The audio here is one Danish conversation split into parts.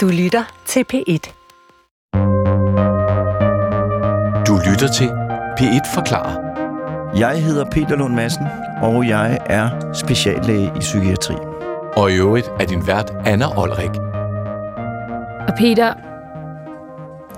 Du lytter til P1. Du lytter til P1 Forklarer. Jeg hedder Peter Lund Madsen, og jeg er speciallæge i psykiatri. Og i øvrigt er din vært Anna Olrik. Og Peter,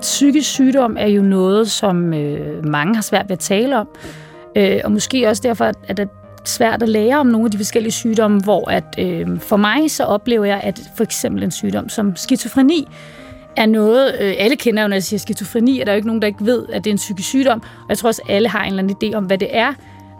psykisk sygdom er jo noget, som øh, mange har svært ved at tale om. Øh, og måske også derfor, at det svært at lære om nogle af de forskellige sygdomme, hvor at, øh, for mig så oplever jeg, at for eksempel en sygdom som skizofreni er noget, øh, alle kender jo, når jeg siger skizofreni, er der jo ikke nogen, der ikke ved, at det er en psykisk sygdom. Og jeg tror også, alle har en eller anden idé om, hvad det er.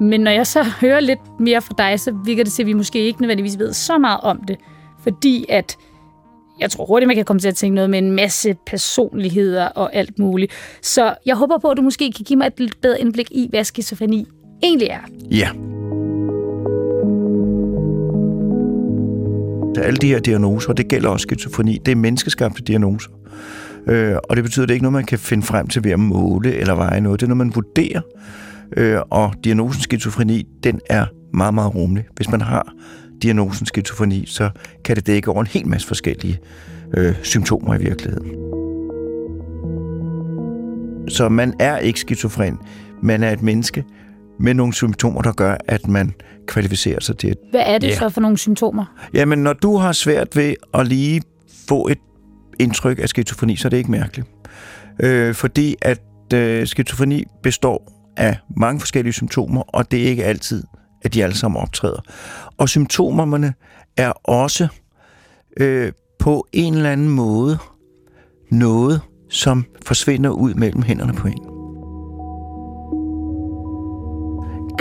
Men når jeg så hører lidt mere fra dig, så virker det til, at vi måske ikke nødvendigvis ved så meget om det. Fordi at jeg tror hurtigt, man kan komme til at tænke noget med en masse personligheder og alt muligt. Så jeg håber på, at du måske kan give mig et lidt bedre indblik i, hvad skizofreni egentlig er. Ja. Alle de her diagnoser, det gælder også skizofreni, det er menneskeskabte diagnoser. Øh, og det betyder, at det ikke er noget, man kan finde frem til ved at måle eller veje noget. Det er noget, man vurderer. Øh, og diagnosen skizofreni, den er meget, meget rummelig. Hvis man har diagnosen skizofreni, så kan det dække over en hel masse forskellige øh, symptomer i virkeligheden. Så man er ikke skizofren. Man er et menneske med nogle symptomer, der gør, at man kvalificerer sig til et... Hvad er det yeah. så for nogle symptomer? Jamen, når du har svært ved at lige få et indtryk af skizofreni, så er det ikke mærkeligt. Øh, fordi at øh, skizofreni består af mange forskellige symptomer, og det er ikke altid, at de alle sammen optræder. Og symptomerne er også øh, på en eller anden måde noget, som forsvinder ud mellem hænderne på en.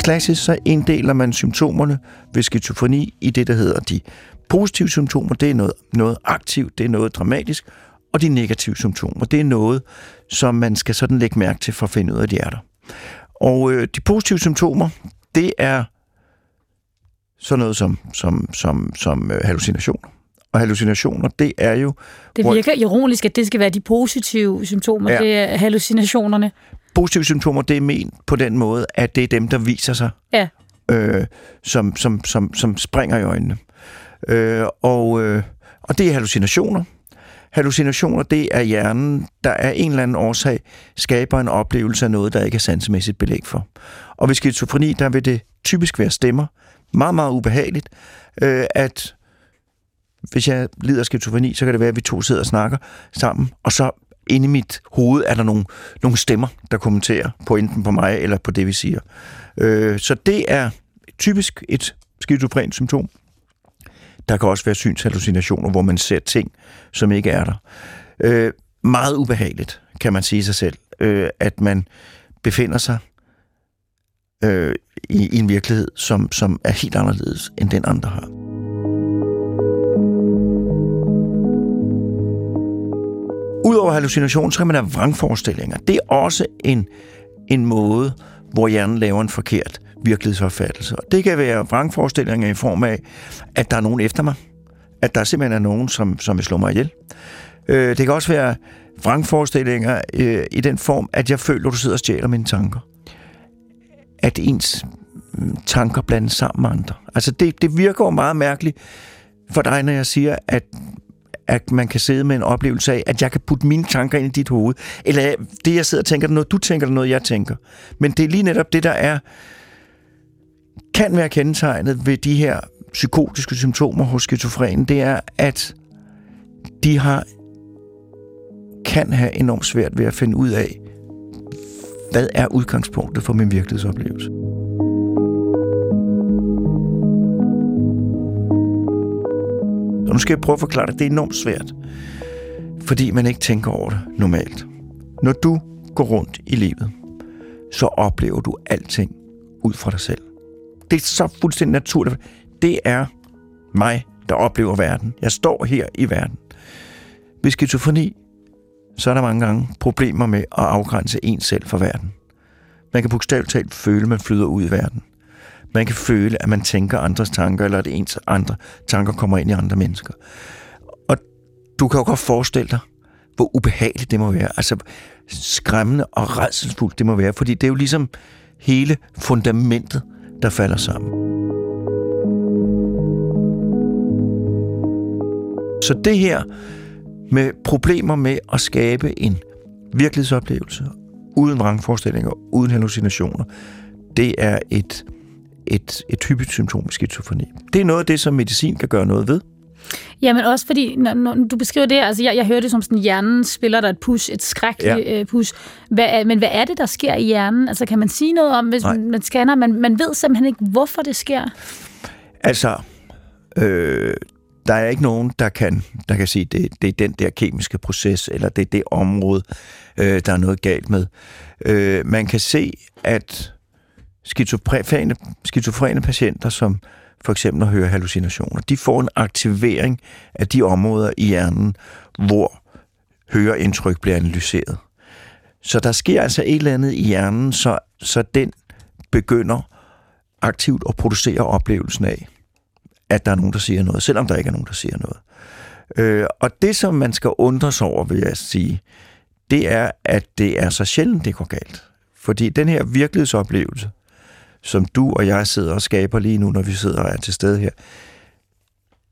Klassisk så inddeler man symptomerne ved skizofreni i det, der hedder de positive symptomer. Det er noget, noget aktivt, det er noget dramatisk. Og de negative symptomer, det er noget, som man skal sådan lægge mærke til for at finde ud af, at de er der. Og øh, de positive symptomer, det er sådan noget som, som, som, som øh, hallucinationer. Og hallucinationer, det er jo... Det virker hvor, ironisk, at det skal være de positive symptomer, ja. det er hallucinationerne. Positive symptomer, det er men på den måde, at det er dem, der viser sig, ja. øh, som, som, som, som springer i øjnene. Øh, og, øh, og det er hallucinationer. Hallucinationer, det er hjernen, der er en eller anden årsag skaber en oplevelse af noget, der ikke er sansemæssigt belæg for. Og ved skizofreni, der vil det typisk være stemmer. Meget, meget ubehageligt, øh, at hvis jeg lider af skizofreni, så kan det være, at vi to sidder og snakker sammen, og så inde i mit hoved er der nogle, nogle stemmer, der kommenterer på enten på mig eller på det, vi siger. Øh, så det er typisk et skizofrent symptom. Der kan også være synshallucinationer, hvor man ser ting, som ikke er der. Øh, meget ubehageligt, kan man sige sig selv, øh, at man befinder sig øh, i, i en virkelighed, som, som er helt anderledes, end den andre har. Udover hallucination, så kan man have vrangforestillinger. Det er også en, en måde, hvor hjernen laver en forkert virkelighedsopfattelse. Og det kan være vrangforestillinger i form af, at der er nogen efter mig. At der simpelthen er nogen, som, som vil slå mig ihjel. Øh, det kan også være vrangforestillinger øh, i den form, at jeg føler, at du sidder og stjæler mine tanker. At ens mm, tanker blandes sammen med andre. Altså det, det virker jo meget mærkeligt for dig, når jeg siger, at at man kan sidde med en oplevelse af, at jeg kan putte mine tanker ind i dit hoved. Eller det, jeg sidder og tænker, det er noget, du tænker, det er noget, jeg tænker. Men det er lige netop det, der er kan være kendetegnet ved de her psykotiske symptomer hos skizofrenen, det er, at de har kan have enormt svært ved at finde ud af, hvad er udgangspunktet for min virkelighedsoplevelse. Og nu skal jeg prøve at forklare det. Det er enormt svært, fordi man ikke tænker over det normalt. Når du går rundt i livet, så oplever du alting ud fra dig selv. Det er så fuldstændig naturligt. Det er mig, der oplever verden. Jeg står her i verden. Ved skizofreni, så er der mange gange problemer med at afgrænse en selv fra verden. Man kan bogstaveligt talt føle, at man flyder ud i verden. Man kan føle, at man tænker andres tanker, eller at ens andre tanker kommer ind i andre mennesker. Og du kan jo godt forestille dig, hvor ubehageligt det må være. Altså skræmmende og redselsfuldt det må være, fordi det er jo ligesom hele fundamentet, der falder sammen. Så det her med problemer med at skabe en virkelighedsoplevelse uden vrangforestillinger, uden hallucinationer, det er et, et, et hyppigt symptom af skizofreni. Det er noget af det, som medicin kan gøre noget ved. Jamen også fordi, når, når du beskriver det, altså jeg, jeg hører det som sådan, hjernen spiller der et push, et skrækkeligt ja. øh, push. Hvad, men hvad er det, der sker i hjernen? Altså kan man sige noget om, hvis Nej. man scanner, man, man ved simpelthen ikke, hvorfor det sker? Altså, øh, der er ikke nogen, der kan, der kan sige, det, det er den der kemiske proces, eller det er det område, øh, der er noget galt med. Øh, man kan se, at skizofrene, skizofrene patienter, som for eksempel at høre hallucinationer, de får en aktivering af de områder i hjernen, hvor høreindtryk bliver analyseret. Så der sker altså et eller andet i hjernen, så, så den begynder aktivt at producere oplevelsen af, at der er nogen, der siger noget, selvom der ikke er nogen, der siger noget. Øh, og det, som man skal undre sig over, vil jeg sige, det er, at det er så sjældent, det går galt. Fordi den her virkelighedsoplevelse, som du og jeg sidder og skaber lige nu, når vi sidder og er til stede her,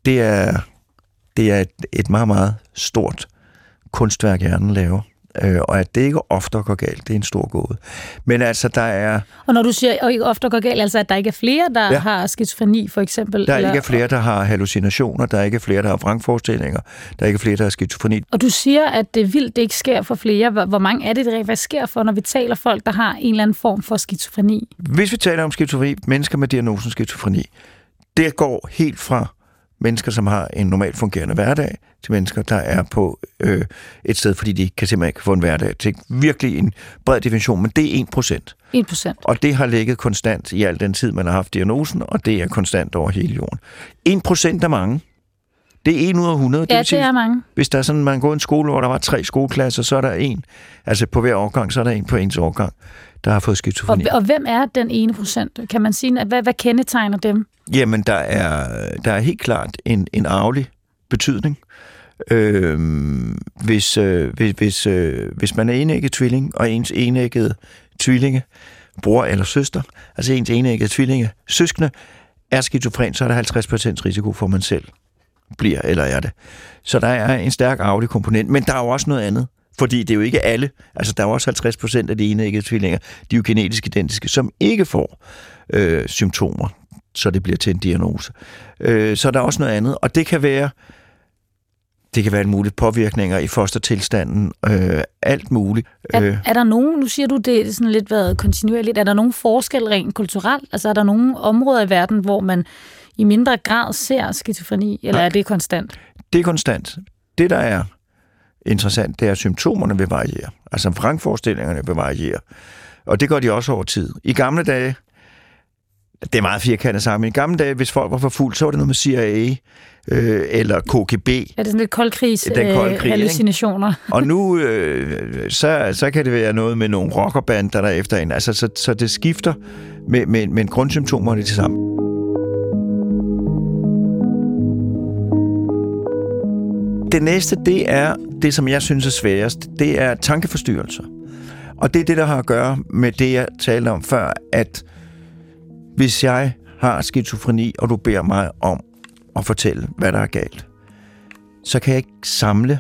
det er, det er et, et meget, meget stort kunstværk, hjernen laver øh, og at det ikke ofte går galt, det er en stor gåde. Men altså, der er... Og når du siger, at ikke ofte går galt, altså at der ikke er flere, der ja. har skizofreni, for eksempel? Der eller... ikke er flere, der har hallucinationer, der er ikke flere, der har vrangforestillinger, der er ikke flere, der har skizofreni. Og du siger, at det er vildt, det ikke sker for flere. Hvor mange er det, det hvad sker for, når vi taler folk, der har en eller anden form for skizofreni? Hvis vi taler om skizofreni, mennesker med diagnosen skizofreni, det går helt fra mennesker, som har en normalt fungerende hverdag, til mennesker, der er på øh, et sted, fordi de kan simpelthen ikke få en hverdag. Det er virkelig en bred definition, men det er 1 procent. 1 procent. Og det har ligget konstant i al den tid, man har haft diagnosen, og det er konstant over hele jorden. 1 procent er mange. Det er 1 ud af 100. Ja, det, det er mange. Hvis der er sådan, man går en skole, hvor der var tre skoleklasser, så er der en. Altså på hver årgang, så er der en på ens årgang, der har fået skizofreni. Og, og hvem er den ene procent? Kan man sige, hvad, hvad kendetegner dem? Jamen, der er, der er helt klart en, en arvelig betydning. Øh, hvis, øh, hvis, hvis, øh, hvis man er enægget tvilling, og ens enæggede tvillinge, bror eller søster, altså ens enæggede tvillinge, søskende, er skizofren, så er der 50% risiko for, at man selv bliver, eller er det. Så der er en stærk arvelig komponent, men der er jo også noget andet. Fordi det er jo ikke alle, altså der er også 50 procent af de enæggede tvillinger, de er jo genetisk identiske, som ikke får øh, symptomer, så det bliver til en diagnose. Øh, så der er også noget andet, og det kan være, det kan være en muligt påvirkninger i fostertilstanden, øh, alt muligt. Er, øh. er der nogen, nu siger du, det er sådan lidt været kontinuerligt, er der nogen forskel rent kulturelt? Altså er der nogen områder i verden, hvor man i mindre grad ser skizofreni, eller Nej. er det konstant? Det er konstant. Det, der er interessant, det er, at symptomerne vil variere. Altså vrangforestillingerne vil variere. Og det gør de også over tid. I gamle dage, det er meget firkantet sammen. I gamle dage, hvis folk var for fuld, så var det noget med CIA øh, eller KGB. Er det sådan lidt koldkrigs den kold krig, øh, hallucinationer? Og nu, øh, så, så kan det være noget med nogle rockerbander, der er efter en. Altså, så, så det skifter, med, med, med grundsymptomerne til sammen. Det næste, det er det, som jeg synes er sværest. Det er tankeforstyrrelser. Og det er det, der har at gøre med det, jeg talte om før, at hvis jeg har skizofreni, og du beder mig om at fortælle, hvad der er galt, så kan jeg ikke samle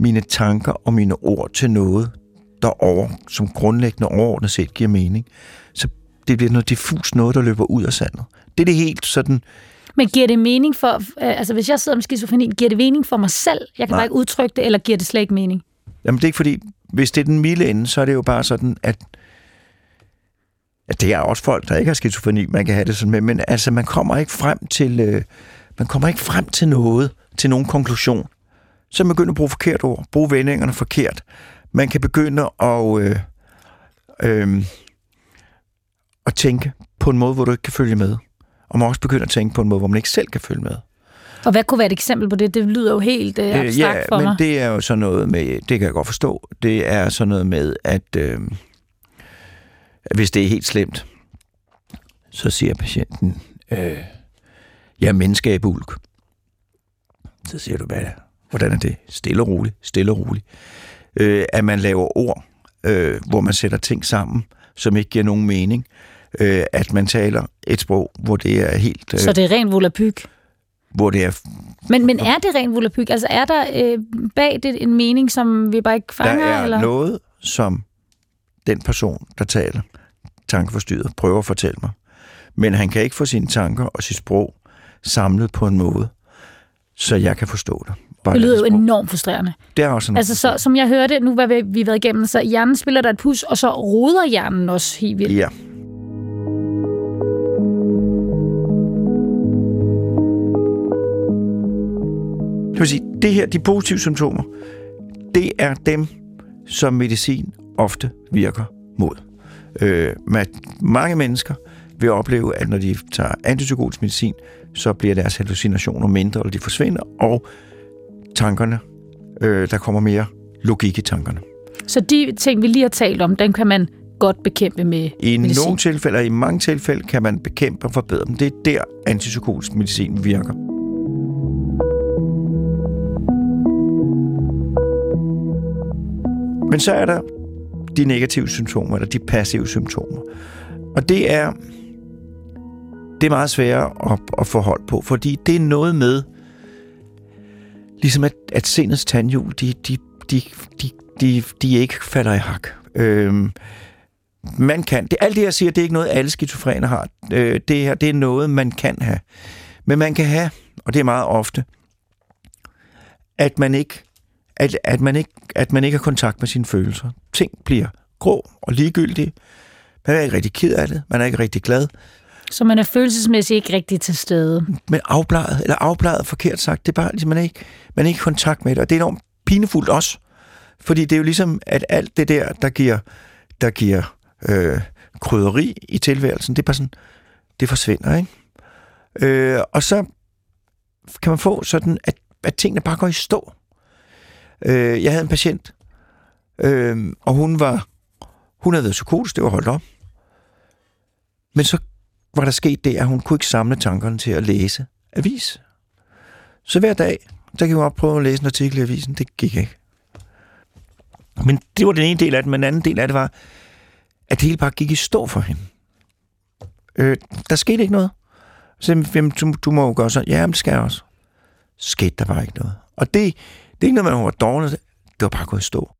mine tanker og mine ord til noget, der over, som grundlæggende overordnet set giver mening. Så det bliver noget diffus noget, der løber ud af sandet. Det er det helt sådan... Men giver det mening for... Øh, altså, hvis jeg sidder med skizofreni, giver det mening for mig selv? Jeg kan Nej. bare ikke udtrykke det, eller giver det slet ikke mening? Jamen, det er ikke fordi... Hvis det er den milde ende, så er det jo bare sådan, at det er også folk, der ikke har skizofreni, man kan have det sådan med, men altså, man kommer ikke frem til, øh, man kommer ikke frem til noget, til nogen konklusion. Så man begynder at bruge forkert ord, bruge vendingerne forkert. Man kan begynde at, øh, øh, at tænke på en måde, hvor du ikke kan følge med. Og man også begynde at tænke på en måde, hvor man ikke selv kan følge med. Og hvad kunne være et eksempel på det? Det lyder jo helt øh, abstrakt ja, for men mig. det er jo sådan noget med, det kan jeg godt forstå, det er sådan noget med, at... Øh, hvis det er helt slemt, så siger patienten, øh, jeg er menneske af bulk. Så siger du, hvad Hvordan er det? Stille og roligt, stille og roligt. Øh, at man laver ord, øh, hvor man sætter ting sammen, som ikke giver nogen mening. Øh, at man taler et sprog, hvor det er helt... Øh, så det er ren volapyk? hvor det er Men, men er det rent volapyk? Altså er der øh, bag det en mening, som vi bare ikke Der fanger? er eller? noget, som den person, der taler tankeforstyrret, prøver at fortælle mig. Men han kan ikke få sine tanker og sit sprog samlet på en måde, så jeg kan forstå det. Bare Det lyder jo enormt frustrerende. Det er også Altså, så, som jeg hørte, nu var vi, vi været igennem, så hjernen spiller der et pus, og så roder hjernen også helt vildt. Ja. Sige, det her, de positive symptomer, det er dem, som medicin ofte virker mod. Øh, mange mennesker vil opleve, at når de tager antipsykotisk medicin, så bliver deres hallucinationer mindre, eller de forsvinder, og tankerne, øh, der kommer mere logik i tankerne. Så de ting, vi lige har talt om, den kan man godt bekæmpe med I medicin. nogle tilfælde, og i mange tilfælde, kan man bekæmpe og forbedre dem. Det er der, antipsykotisk medicin virker. Men så er der de negative symptomer, eller de passive symptomer. Og det er, det er meget sværere at, at få hold på, fordi det er noget med, ligesom at, at sindets tandhjul, de, de, de, de, de, de ikke falder i hak. Øhm, man kan. Det, alt det, jeg siger, det er ikke noget, alle skizofrene har. Øh, det her, det er noget, man kan have. Men man kan have, og det er meget ofte, at man ikke, at, at man ikke, at man ikke har kontakt med sine følelser. Ting bliver grå og ligegyldige. Man er ikke rigtig ked af det. Man er ikke rigtig glad. Så man er følelsesmæssigt ikke rigtig til stede. Men afbladet, eller afbladet forkert sagt, det er bare, ligesom, man er ikke, man er ikke i kontakt med det. Og det er enormt pinefuldt også. Fordi det er jo ligesom, at alt det der, der giver, der giver øh, krydderi i tilværelsen, det er bare sådan, det forsvinder, ikke? Øh, og så kan man få sådan, at, at tingene bare går i stå. Øh, jeg havde en patient, øh, og hun var, hun havde været psykotisk, det var holdt op. Men så var der sket det, at hun kunne ikke samle tankerne til at læse avis. Så hver dag, der gik hun op og prøve at læse en artikel i avisen. Det gik ikke. Men det var den ene del af det, men den anden del af det var, at det hele bare gik i stå for hende. Øh, der skete ikke noget. Så jamen, du, du må jo gøre sådan. Ja, men det skal jeg også. Skete der bare ikke noget. Og det, det er ikke noget, man var dårlig. Det var bare gået i stå.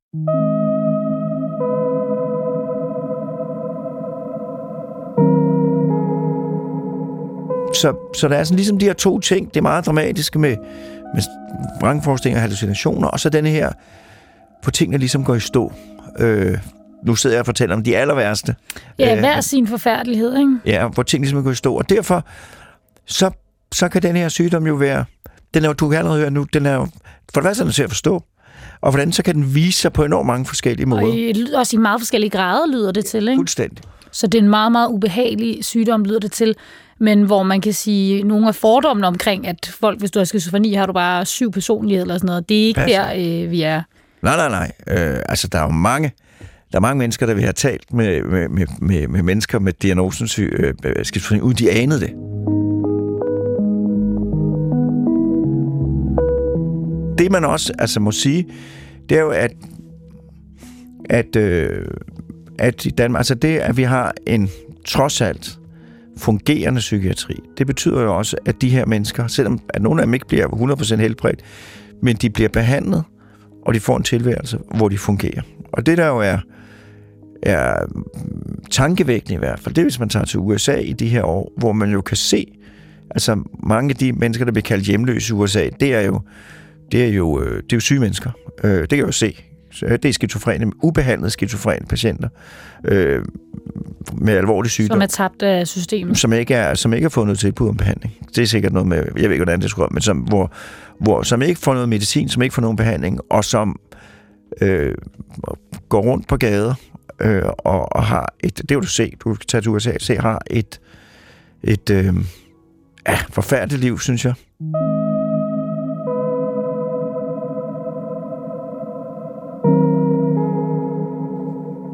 Så, så der er sådan ligesom de her to ting, det er meget dramatiske med, med vrangforestillinger og hallucinationer, og så denne her, hvor tingene ligesom går i stå. Øh, nu sidder jeg og fortæller om de aller værste. Ja, Øh, hver sin forfærdelighed, ikke? Ja, hvor tingene simpelthen går i stå. Og derfor, så, så kan den her sygdom jo være, den er du kan allerede høre nu, den er for det første er den til at forstå, og hvordan så kan den vise sig på enormt mange forskellige måder. Og i, også i meget forskellige grader lyder det til, ikke? Fuldstændig. Så det er en meget, meget ubehagelig sygdom, lyder det til. Men hvor man kan sige, nogle af fordommene omkring, at folk, hvis du har skizofreni, har du bare syv personligheder eller sådan noget. Det er ikke Passer. der, øh, vi er. Nej, nej, nej. Øh, altså, der er jo mange, der er mange mennesker, der vil have talt med, med, med, med, med mennesker med diagnosen øh, skizofreni, uden de anede det. Det man også altså, må sige, det er jo, at, at, øh, at i Danmark, altså det, at vi har en trods alt fungerende psykiatri, det betyder jo også, at de her mennesker, selvom at nogle af dem ikke bliver 100% helbredt, men de bliver behandlet, og de får en tilværelse, hvor de fungerer. Og det der jo er, er tankevækkende i hvert fald, det er, hvis man tager til USA i de her år, hvor man jo kan se, altså mange af de mennesker, der bliver kaldt hjemløse i USA, det er jo, det er jo, øh, det er jo syge mennesker. Øh, det kan jeg jo se. Så Det er skizofrene, ubehandlede skizofrene patienter øh, med alvorlig sygdom Som er tabt af systemet. som ikke er som ikke har fået noget tilbud om behandling. Det er sikkert noget med, jeg ved ikke, hvordan det skulle men som, hvor, hvor, som ikke får noget medicin, som ikke får nogen behandling, og som øh, går rundt på gader øh, og, og har et, det vil du se, du kan tage til USA, se, har et, et øh, ja, forfærdeligt liv, synes jeg.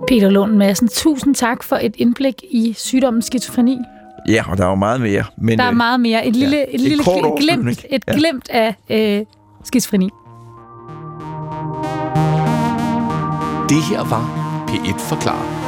Peter Lund Madsen, tusind tak for et indblik i sygdommen skizofreni. Ja, og der er jo meget mere. Men, Der er øh, meget mere. Et lille, ja, et lille gl- glimt, et Ja. glimt af øh, skizofreni. Det her var P1 Forklaret.